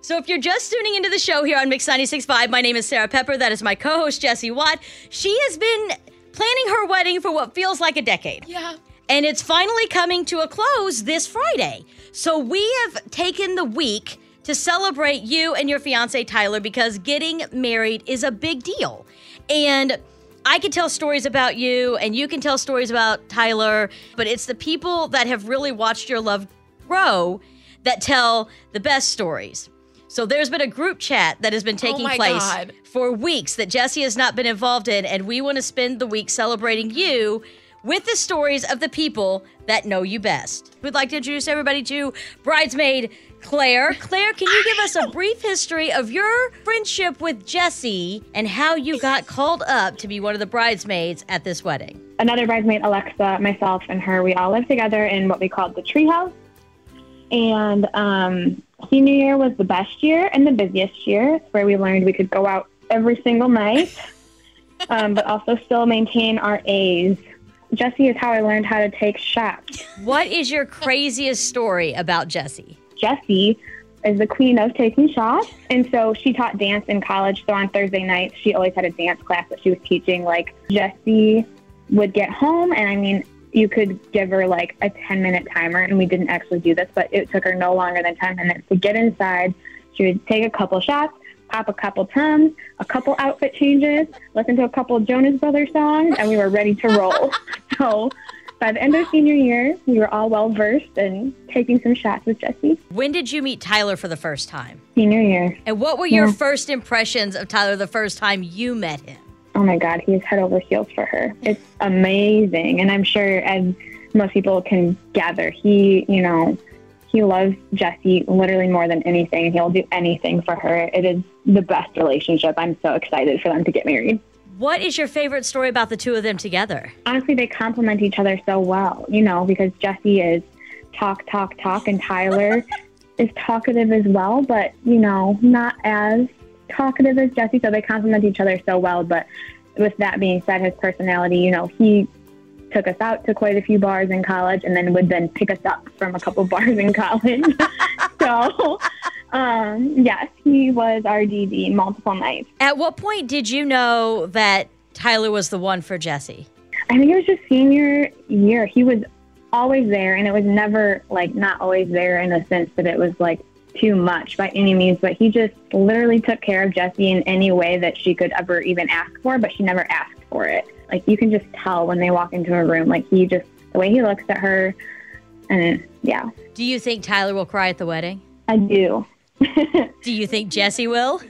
So if you're just tuning into the show here on Mix 96.5, my name is Sarah Pepper. That is my co-host, Jessie Watt. She has been planning her wedding for what feels like a decade. Yeah. And it's finally coming to a close this Friday. So we have taken the week to celebrate you and your fiance Tyler because getting married is a big deal. And I can tell stories about you and you can tell stories about Tyler, but it's the people that have really watched your love grow that tell the best stories. So there's been a group chat that has been taking my place God. for weeks that Jesse has not been involved in, and we want to spend the week celebrating you with the stories of the people that know you best. We'd like to introduce everybody to bridesmaid Claire. Claire, can you give us a brief history of your friendship with Jesse and how you got called up to be one of the bridesmaids at this wedding? another bridesmaid, Alexa, myself, and her, we all lived together in what we called the treehouse. And um, senior year was the best year and the busiest year. It's where we learned we could go out every single night, um, but also still maintain our A's. Jesse is how I learned how to take shots. What is your craziest story about Jesse? Jesse is the queen of taking shots. And so she taught dance in college. So on Thursday nights, she always had a dance class that she was teaching. Like Jesse would get home, and I mean, you could give her like a 10 minute timer, and we didn't actually do this, but it took her no longer than 10 minutes to get inside. She would take a couple shots, pop a couple tums, a couple outfit changes, listen to a couple Jonas Brothers songs, and we were ready to roll. so by the end of senior year, we were all well versed in taking some shots with Jesse. When did you meet Tyler for the first time? Senior year. And what were your Yeah. first impressions of Tyler the first time you met him? Oh my God, he's head over heels for her. It's amazing. And I'm sure, as most people can gather, he, you know, he loves Jesse literally more than anything. He'll do anything for her. It is the best relationship. I'm so excited for them to get married. What is your favorite story about the two of them together? Honestly, they complement each other so well, you know, because Jesse is talk, talk, talk, and Tyler is talkative as well, but, you know, not as talkative as Jesse, so they complement each other so well. But with that being said, his personality, you know, he took us out to quite a few bars in college and then would then pick us up from a couple bars in college. so, um, yes, he was our DD multiple nights. At what point did you know that Tyler was the one for Jesse? I think it was just senior year. He was always there, and it was never like not always there in the sense that it was like too much by any means. But he just literally took care of Jessie in any way that she could ever even ask for, but she never asked for it. Like you can just tell when they walk into a room, like he just the way he looks at her, and yeah, Do you think Tyler will cry at the wedding? I do. Do you think Jesse will?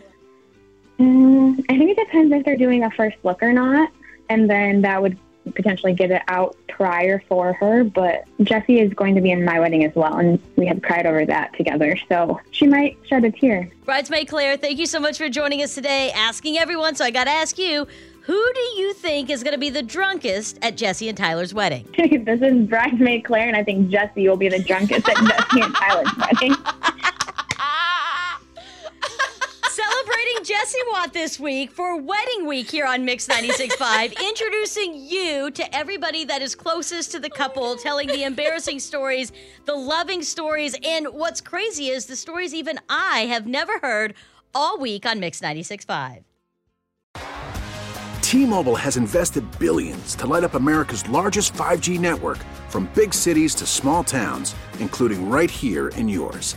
Mm, I think it depends if they're doing a first look or not, and then that would potentially get it out prior for her. But Jessie is going to be in my wedding as well, and we have cried over that together, so she might shed a tear. Bridesmaid Claire, thank you so much for joining us today. Asking everyone, so I got to ask you, who do you think is going to be the drunkest at Jesse and Tyler's wedding? this is bridesmaid Claire, and I think Jesse will be the drunkest at Jesse and Tyler's wedding. Jesse Watt this week for Wedding Week here on Mix 96.5, introducing you to everybody that is closest to the couple, oh telling the embarrassing stories, the loving stories, and what's crazy is the stories even I have never heard all week on Mix 96.5. T-Mobile has invested billions to light up America's largest 5G network from big cities to small towns, including right here in yours.